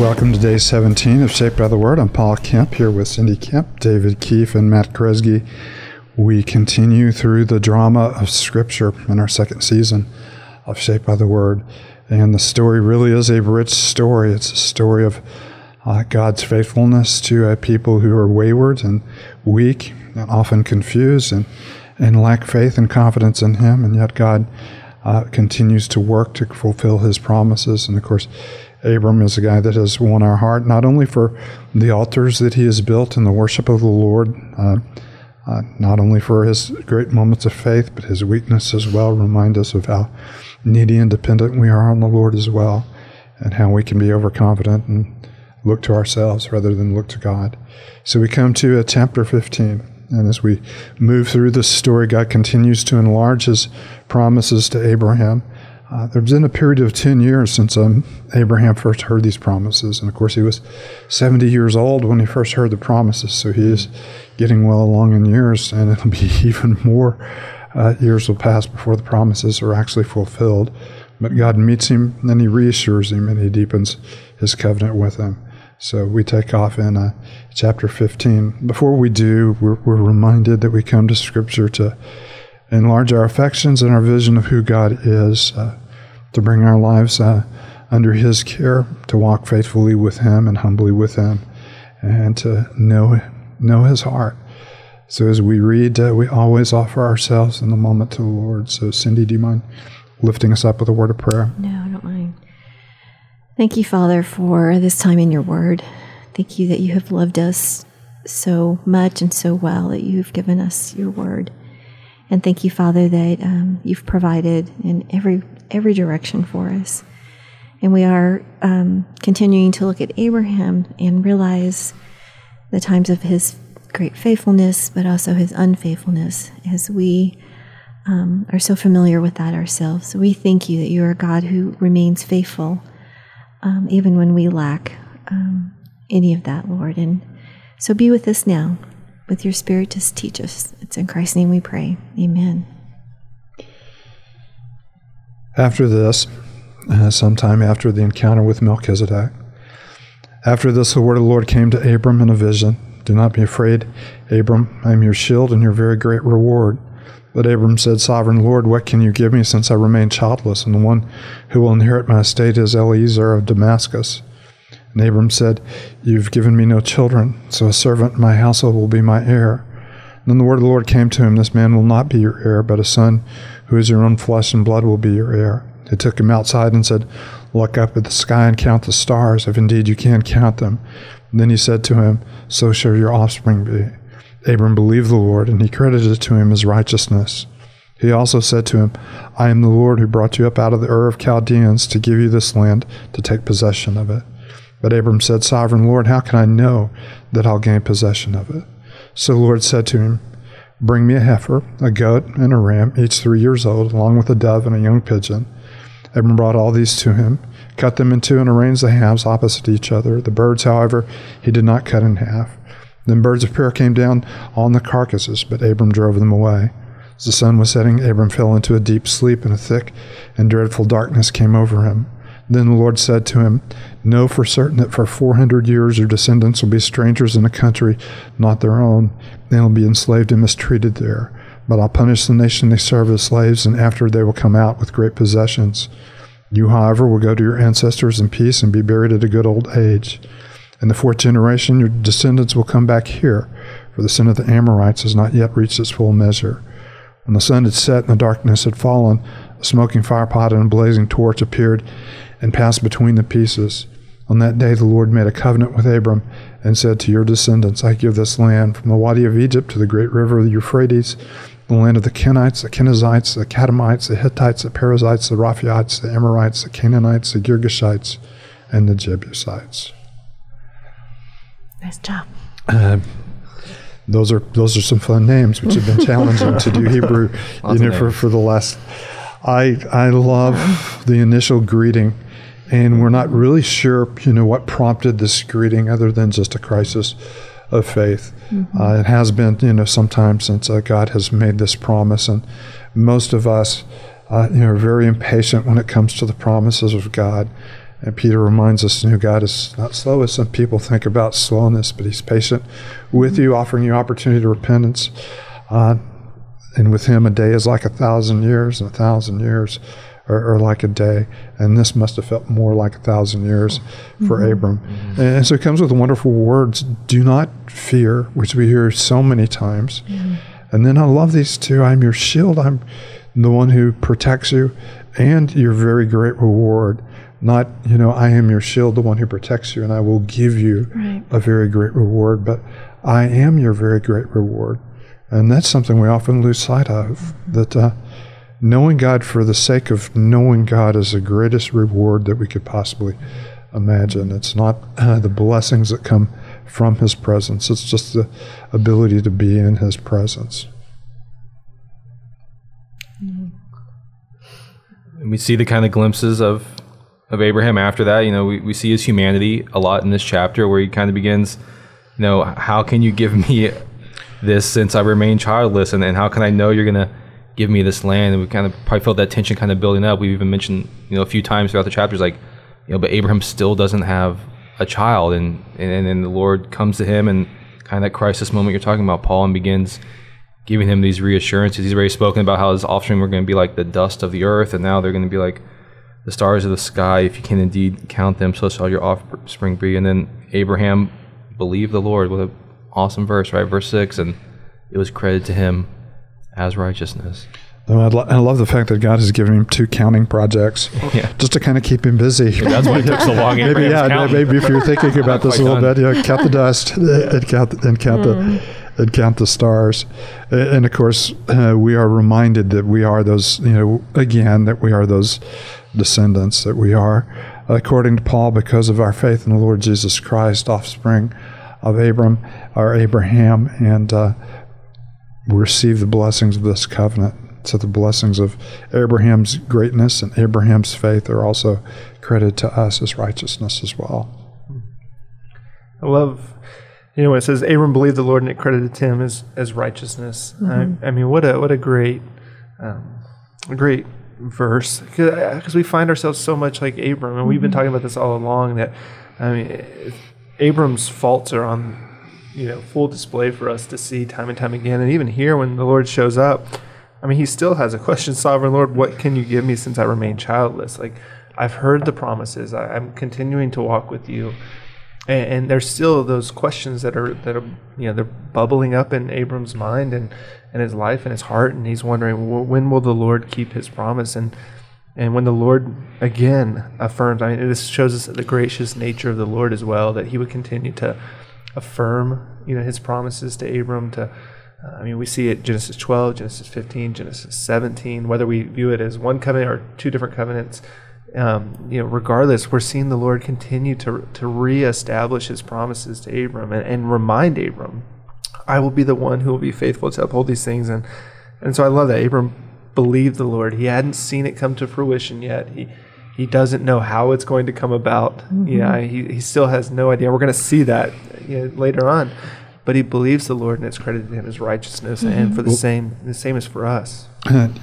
welcome to day 17 of Shaped by the Word. I'm Paul Kemp here with Cindy Kemp, David Keefe, and Matt Kresge. We continue through the drama of Scripture in our second season of Shaped by the Word. And the story really is a rich story. It's a story of uh, God's faithfulness to a people who are wayward and weak and often confused and, and lack faith and confidence in Him. And yet God uh, continues to work to fulfill His promises. And of course, Abram is a guy that has won our heart, not only for the altars that he has built in the worship of the Lord, uh, uh, not only for his great moments of faith, but his weakness as well remind us of how needy and dependent we are on the Lord as well, and how we can be overconfident and look to ourselves rather than look to God. So we come to uh, chapter 15. And as we move through this story, God continues to enlarge his promises to Abraham. Uh, there's been a period of 10 years since um, Abraham first heard these promises. And of course, he was 70 years old when he first heard the promises. So he is getting well along in years, and it'll be even more uh, years will pass before the promises are actually fulfilled. But God meets him, and he reassures him, and he deepens his covenant with him. So we take off in uh, chapter 15. Before we do, we're, we're reminded that we come to Scripture to enlarge our affections and our vision of who God is, uh, to bring our lives uh, under His care, to walk faithfully with Him and humbly with Him, and to know know His heart. So as we read, uh, we always offer ourselves in the moment to the Lord. So Cindy, do you mind lifting us up with a word of prayer? No, I don't mind. Thank you, Father, for this time in your word. Thank you that you have loved us so much and so well that you've given us your word. And thank you, Father, that um, you've provided in every every direction for us. And we are um, continuing to look at Abraham and realize the times of his great faithfulness, but also his unfaithfulness, as we um, are so familiar with that ourselves. We thank you that you are a God who remains faithful, um, even when we lack um, any of that, Lord. And so be with us now with your Spirit to teach us. It's in Christ's name we pray. Amen. After this, uh, sometime after the encounter with Melchizedek, after this, the word of the Lord came to Abram in a vision. Do not be afraid, Abram. I am your shield and your very great reward. But Abram said, Sovereign Lord, what can you give me since I remain childless, and the one who will inherit my estate is Eliezer of Damascus? And Abram said, You've given me no children, so a servant in my household will be my heir. And then the word of the Lord came to him, This man will not be your heir, but a son who is your own flesh and blood will be your heir. He took him outside and said, Look up at the sky and count the stars, if indeed you can count them. And then he said to him, So shall your offspring be. Abram believed the Lord, and he credited it to him as righteousness. He also said to him, I am the Lord who brought you up out of the Ur of Chaldeans to give you this land to take possession of it. But Abram said, Sovereign Lord, how can I know that I'll gain possession of it? So the Lord said to him, Bring me a heifer, a goat, and a ram, each three years old, along with a dove and a young pigeon. Abram brought all these to him, cut them in two, and arranged the halves opposite each other. The birds, however, he did not cut in half. Then birds of prey came down on the carcasses, but Abram drove them away. As the sun was setting, Abram fell into a deep sleep, and a thick and dreadful darkness came over him. Then the Lord said to him, Know for certain that for four hundred years your descendants will be strangers in a country not their own. They will be enslaved and mistreated there. But I'll punish the nation they serve as slaves, and after they will come out with great possessions. You, however, will go to your ancestors in peace and be buried at a good old age. In the fourth generation, your descendants will come back here, for the sin of the Amorites has not yet reached its full measure. When the sun had set and the darkness had fallen, a smoking firepot and a blazing torch appeared and passed between the pieces. On that day the Lord made a covenant with Abram and said, To your descendants I give this land, from the Wadi of Egypt to the great river the Euphrates, the land of the Kenites, the Kenizzites, the Kadmonites, the Hittites, the Perizzites, the Rephaites, the Amorites, the Canaanites, the Girgashites, and the Jebusites. Nice job. Uh, those are those are some fun names, which have been challenging to do Hebrew, you know, for, for the last. I I love the initial greeting and we're not really sure, you know, what prompted this greeting other than just a crisis of faith. Mm-hmm. Uh, it has been, you know, sometime since uh, God has made this promise, and most of us, uh, you know, are very impatient when it comes to the promises of God. And Peter reminds us, you know, God is not slow as some people think about slowness, but He's patient with you, offering you opportunity to repentance. Uh, and with Him, a day is like a thousand years, and a thousand years are, are like a day. And this must have felt more like a thousand years for mm-hmm. Abram. Mm-hmm. And, so it comes with wonderful words do not fear, which we hear so many times. Mm-hmm. And then I love these two I'm your shield, I'm the one who protects you, and your very great reward. Not, you know, I am your shield, the one who protects you, and I will give you right. a very great reward, but I am your very great reward. And that's something we often lose sight of. Mm-hmm. That uh, knowing God for the sake of knowing God is the greatest reward that we could possibly imagine. It's not uh, the blessings that come from His presence, it's just the ability to be in His presence. And we see the kind of glimpses of of Abraham after that. You know, we, we see his humanity a lot in this chapter where he kind of begins, you know, how can you give me this since I remain childless? And, and how can I know you're to give me this land? And we kind of probably felt that tension kind of building up. We've even mentioned, you know, a few times throughout the chapters, like, you know, but Abraham still doesn't have a child. And, and, and the Lord comes to him and kind of that crisis moment you're talking about, Paul, and begins giving him these reassurances. He's already spoken about how his offspring were going to be like the dust of the earth, and now they're going to be like the stars of the sky, if you can indeed count them, so shall your offspring be. And then Abraham believed the Lord. with an awesome verse, right? Verse 6, and it was credited to him as righteousness. I, lo- I love the fact that God has given him two counting projects, yeah. just to kind of keep him busy. Yeah, that's why it took so long. maybe, yeah, maybe if you're thinking about this a little done. bit, yeah, count the dust and count the, and count mm. the and count the stars. And of course, uh, we are reminded that we are those, you know, again, that we are those descendants, that we are, according to Paul, because of our faith in the Lord Jesus Christ, offspring of Abram or Abraham, and uh, receive the blessings of this covenant. So the blessings of Abraham's greatness and Abraham's faith are also credited to us as righteousness as well. I love you know, it says Abram believed the Lord and it credited to him as, as righteousness. Mm-hmm. I, I, mean, what a what a great, um, a great verse because we find ourselves so much like Abram, and we've been mm-hmm. talking about this all along. That I mean, Abram's faults are on you know full display for us to see time and time again, and even here when the Lord shows up, I mean, he still has a question, Sovereign Lord, what can you give me since I remain childless? Like I've heard the promises, I, I'm continuing to walk with you. And, and, there's still those questions that are that are you know they're bubbling up in Abram's mind and and his life and his heart, and he's wondering well, when will the Lord keep His promise? And and when the Lord again affirms, I mean, this shows us the gracious nature of the Lord as well, that He would continue to affirm, you know, His promises to Abram. To, uh, I mean, we see it Genesis 12, Genesis 15, Genesis 17. Whether we view it as one covenant or two different covenants, um, you know, regardless, we're seeing the Lord continue to to reestablish His promises to Abram and, and remind Abram, "I will be the one who will be faithful to uphold these things." And and so I love that Abram believed the Lord. He hadn't seen it come to fruition yet. He he doesn't know how it's going to come about. Mm-hmm. Yeah, he, he still has no idea. We're going to see that you know, later on. But he believes the Lord and it's credited to him as righteousness. Mm-hmm. And for the well, same, the same is for us.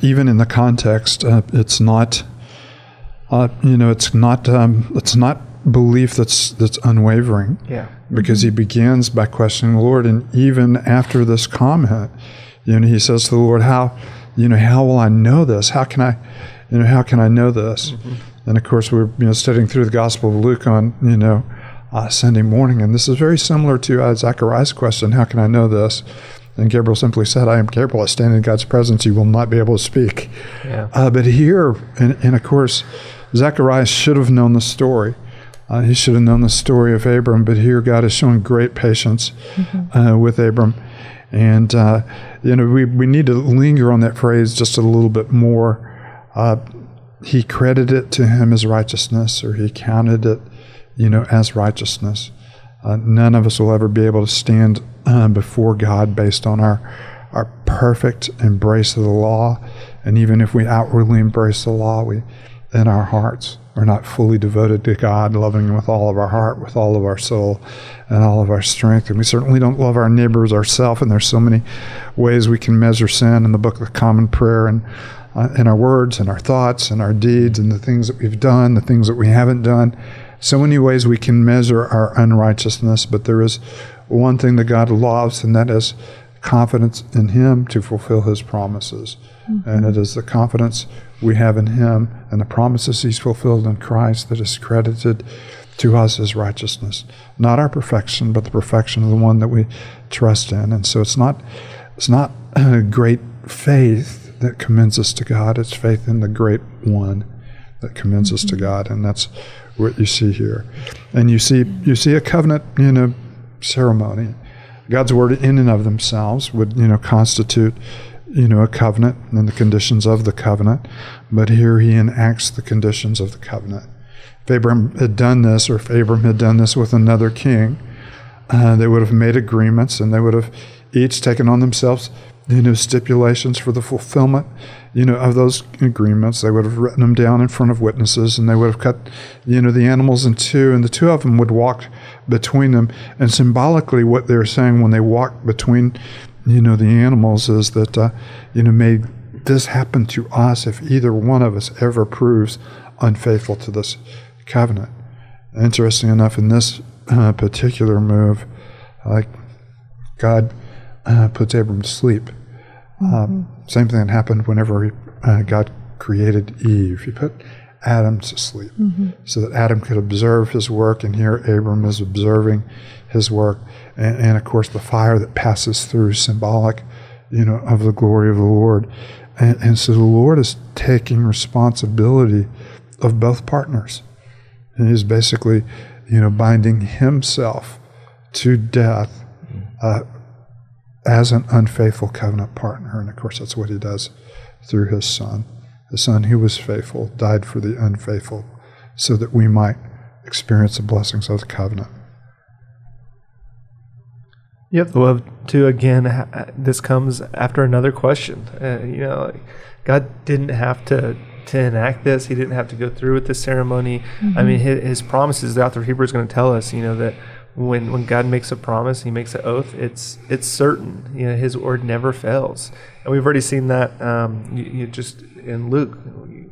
even in the context, uh, it's not uh, you know, it's not um, it's not belief that's that's unwavering. Yeah. Because he begins by questioning the Lord, and even after this comment, you know, he says to the Lord, "How, you know, how will I know this? How can I, you know, how can I know this?" Mm-hmm. And of course, we're you know studying through the Gospel of Luke on you know uh, Sunday morning, and this is very similar to uh, Zechariah's question, "How can I know this?" And Gabriel simply said, I am Gabriel. I stand in God's presence. You will not be able to speak. Yeah. Uh, but here, and, and, of course, Zechariah should have known the story. Uh, he should have known the story of Abram, but here God is showing great patience mm-hmm. uh, with Abram. And, uh, you know, we, we need to linger on that phrase just a little bit more. Uh, he credited it to him as righteousness, or he counted it, you know, as righteousness. Uh, none of us will ever be able to stand uh, before God based on our, our perfect embrace of the law. And even if we outwardly embrace the law, we in our hearts. We're not fully devoted to God, loving Him with all of our heart, with all of our soul, and all of our strength. And we certainly don't love our neighbors ourselves. And there's so many ways we can measure sin in the Book of Common Prayer and uh, in our words and our thoughts and our deeds and the things that we've done, the things that we haven't done. So many ways we can measure our unrighteousness, but there is one thing that God loves, and that is confidence in Him to fulfill His promises. Mm-hmm. And it is the confidence we have in Him and the promises He's fulfilled in Christ that is credited to us as righteousness. Not our perfection, but the perfection of the one that we trust in. And so it's not it's not great faith that commends us to God, it's faith in the great one that commends mm-hmm. us to mm-hmm. God. And that's what you see here. And you see you see a covenant, you know, ceremony. God's word in and of themselves would, you know, constitute you know, a covenant and the conditions of the covenant, but here he enacts the conditions of the covenant. If Abraham had done this, or if Abram had done this with another king, uh, they would have made agreements and they would have each taken on themselves, you know, stipulations for the fulfillment, you know, of those agreements. They would have written them down in front of witnesses and they would have cut, you know, the animals in two, and the two of them would walk between them. And symbolically, what they're saying when they walk between you know, the animals is that, uh, you know, may this happen to us if either one of us ever proves unfaithful to this covenant. Interesting enough, in this uh, particular move, like God uh, puts Abram to sleep. Mm-hmm. Same thing happened whenever uh, God created Eve. He put Adam to sleep mm-hmm. so that Adam could observe his work, and here Abram is observing his work. And, and, of course, the fire that passes through, symbolic, you know, of the glory of the Lord. And, and so the Lord is taking responsibility of both partners. And he's basically, you know, binding himself to death uh, as an unfaithful covenant partner. And of course, that's what he does through his son. The son who was faithful died for the unfaithful so that we might experience the blessings of the covenant. Yep, love to again. This comes after another question. Uh, you know, God didn't have to to enact this. He didn't have to go through with this ceremony. Mm-hmm. I mean, his, his, promises. The author of Hebrews is going to tell us, you know, that when when God makes a promise, He makes an oath. It's it's certain. You know, His word never fails. And we've already seen that. Um, you, you just in Luke,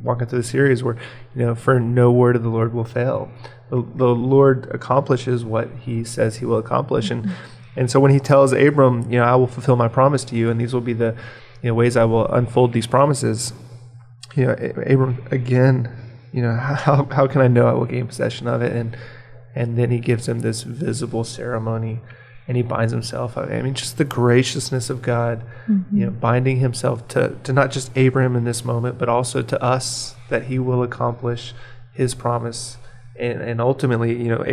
walking through the series, where you know, for no word of the Lord will fail. The, the Lord accomplishes what He says He will accomplish, and and so when he tells Abram, you know, I will fulfill my promise to you, and these will be the you know, ways I will unfold these promises, you know, Abram again, you know, how how can I know I will gain possession of it? And and then he gives him this visible ceremony, and he binds himself. I mean, just the graciousness of God, mm-hmm. you know, binding himself to to not just Abraham in this moment, but also to us that he will accomplish his promise. And, and ultimately, you know,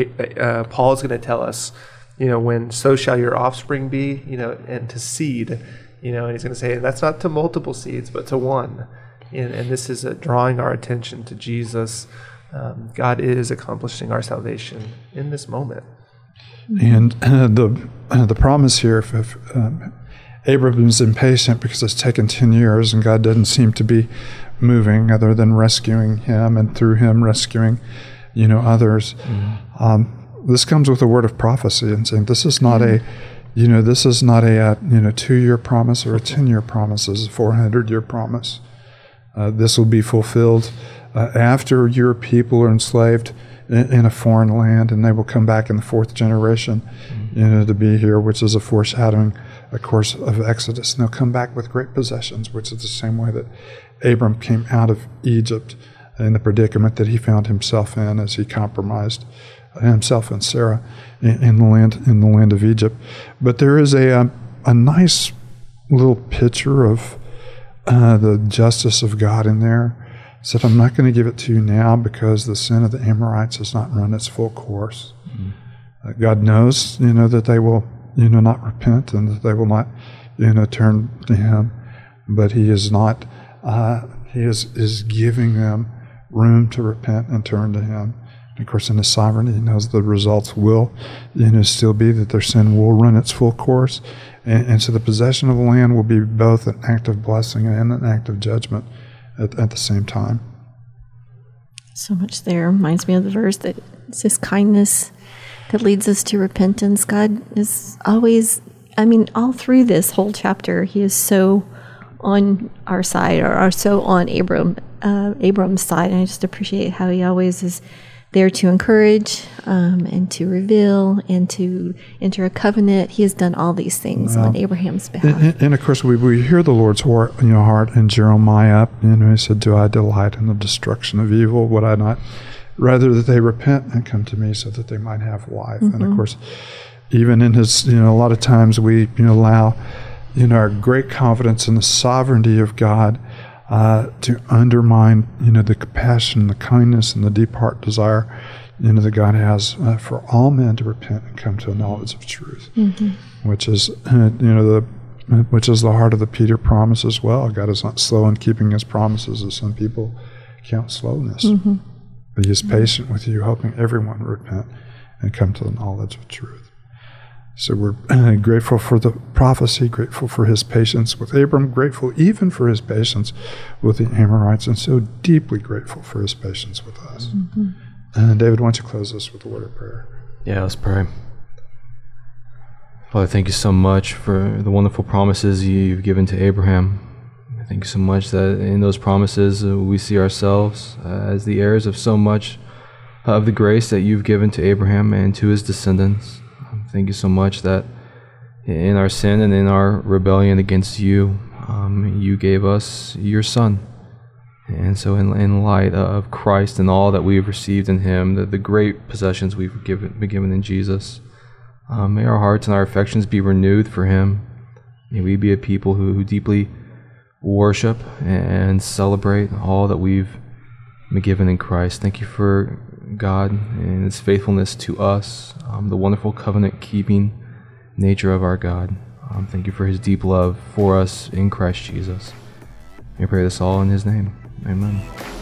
uh, Paul is going to tell us you know, when so shall your offspring be, you know, and to seed, you know, and he's going to say that's not to multiple seeds, but to one. And, and this is drawing our attention to Jesus. Um, God is accomplishing our salvation in this moment. And uh, the uh, the promise here, if, if um, Abraham's impatient because it's taken ten years and God doesn't seem to be moving, other than rescuing him and through him rescuing, you know, others. Mm-hmm. Um, this comes with a word of prophecy and saying this is not a you know this is not a, uh, you know two year promise or a ten year promise this is a four hundred year promise uh, this will be fulfilled uh, after your people are enslaved in, in, a foreign land and they will come back in the fourth generation mm-hmm. you know to be here which is a foreshadowing of course of exodus and they'll come back with great possessions which is the same way that abram came out of egypt in the predicament that he found himself in as he compromised himself and Sarah in, in, the land in the land of Egypt. But there is a a, um, a nice little picture of uh, the justice of God in there. Said, I'm not going to give it to you now because the sin of the Amorites has not run its full course. Mm-hmm. Uh, God knows, you know, that they will, you know, not repent and that they will not, you know, turn to Him. But He is not. Uh, he is is giving them room to repent and turn to Him. Of course, in His sovereignty, He knows the results will, you know, still be that their sin will run its full course, and, and, so the possession of the land will be both an act of blessing and an act of judgment at, at the same time. So much there reminds me of the verse that His kindness that leads us to repentance. God is always, I mean, all through this whole chapter, He is so on our side or are so on Abram uh, Abram's side. And I just appreciate how He always is there to encourage um, and to reveal and to enter a covenant. He has done all these things on Abraham's behalf. And, and- and of course, we, we hear the Lord's heart, you know, heart in Jeremiah. You know, he said, "Do I delight in the destruction of evil? Would I not rather that they repent and come to me, so that they might have life?" And of course, even in his, you know, a lot of times we you know allow, you know, our great confidence in the sovereignty of God. Uh, to undermine, you know, the compassion, the kindness, and the deep heart desire, you know, that God has uh, for all men to repent and come to a knowledge of truth which is uh, you know the which is the heart of the Peter promise as well. God is not slow in keeping His promises, as some people count slowness, but He is patient with you, helping everyone repent and come to the knowledge of truth. So we're uh, grateful for the prophecy, grateful for His patience with Abram, grateful even for His patience with the Amorites, and so deeply grateful for His patience with us. And David, why don't you close us with a word of prayer? Yeah, let's pray. Father, thank you so much for the wonderful promises you've given to Abraham. Thank you so much that in those promises uh, we see ourselves uh, as the heirs of so much of the grace that you've given to Abraham and to his descendants. Thank you so much that in our sin and in our rebellion against you, um, you gave us your Son. And so, in, in light of Christ and all that we've received in Him, the, the great possessions we've given, been given in Jesus, um, may our hearts and our affections be renewed for Him. May we be a people who, who deeply worship and celebrate all that we've been given in Christ. Thank you for God and His faithfulness to us, um, the wonderful covenant keeping nature of our God. Um, thank you for His deep love for us in Christ Jesus. We pray this all in His name. Amen.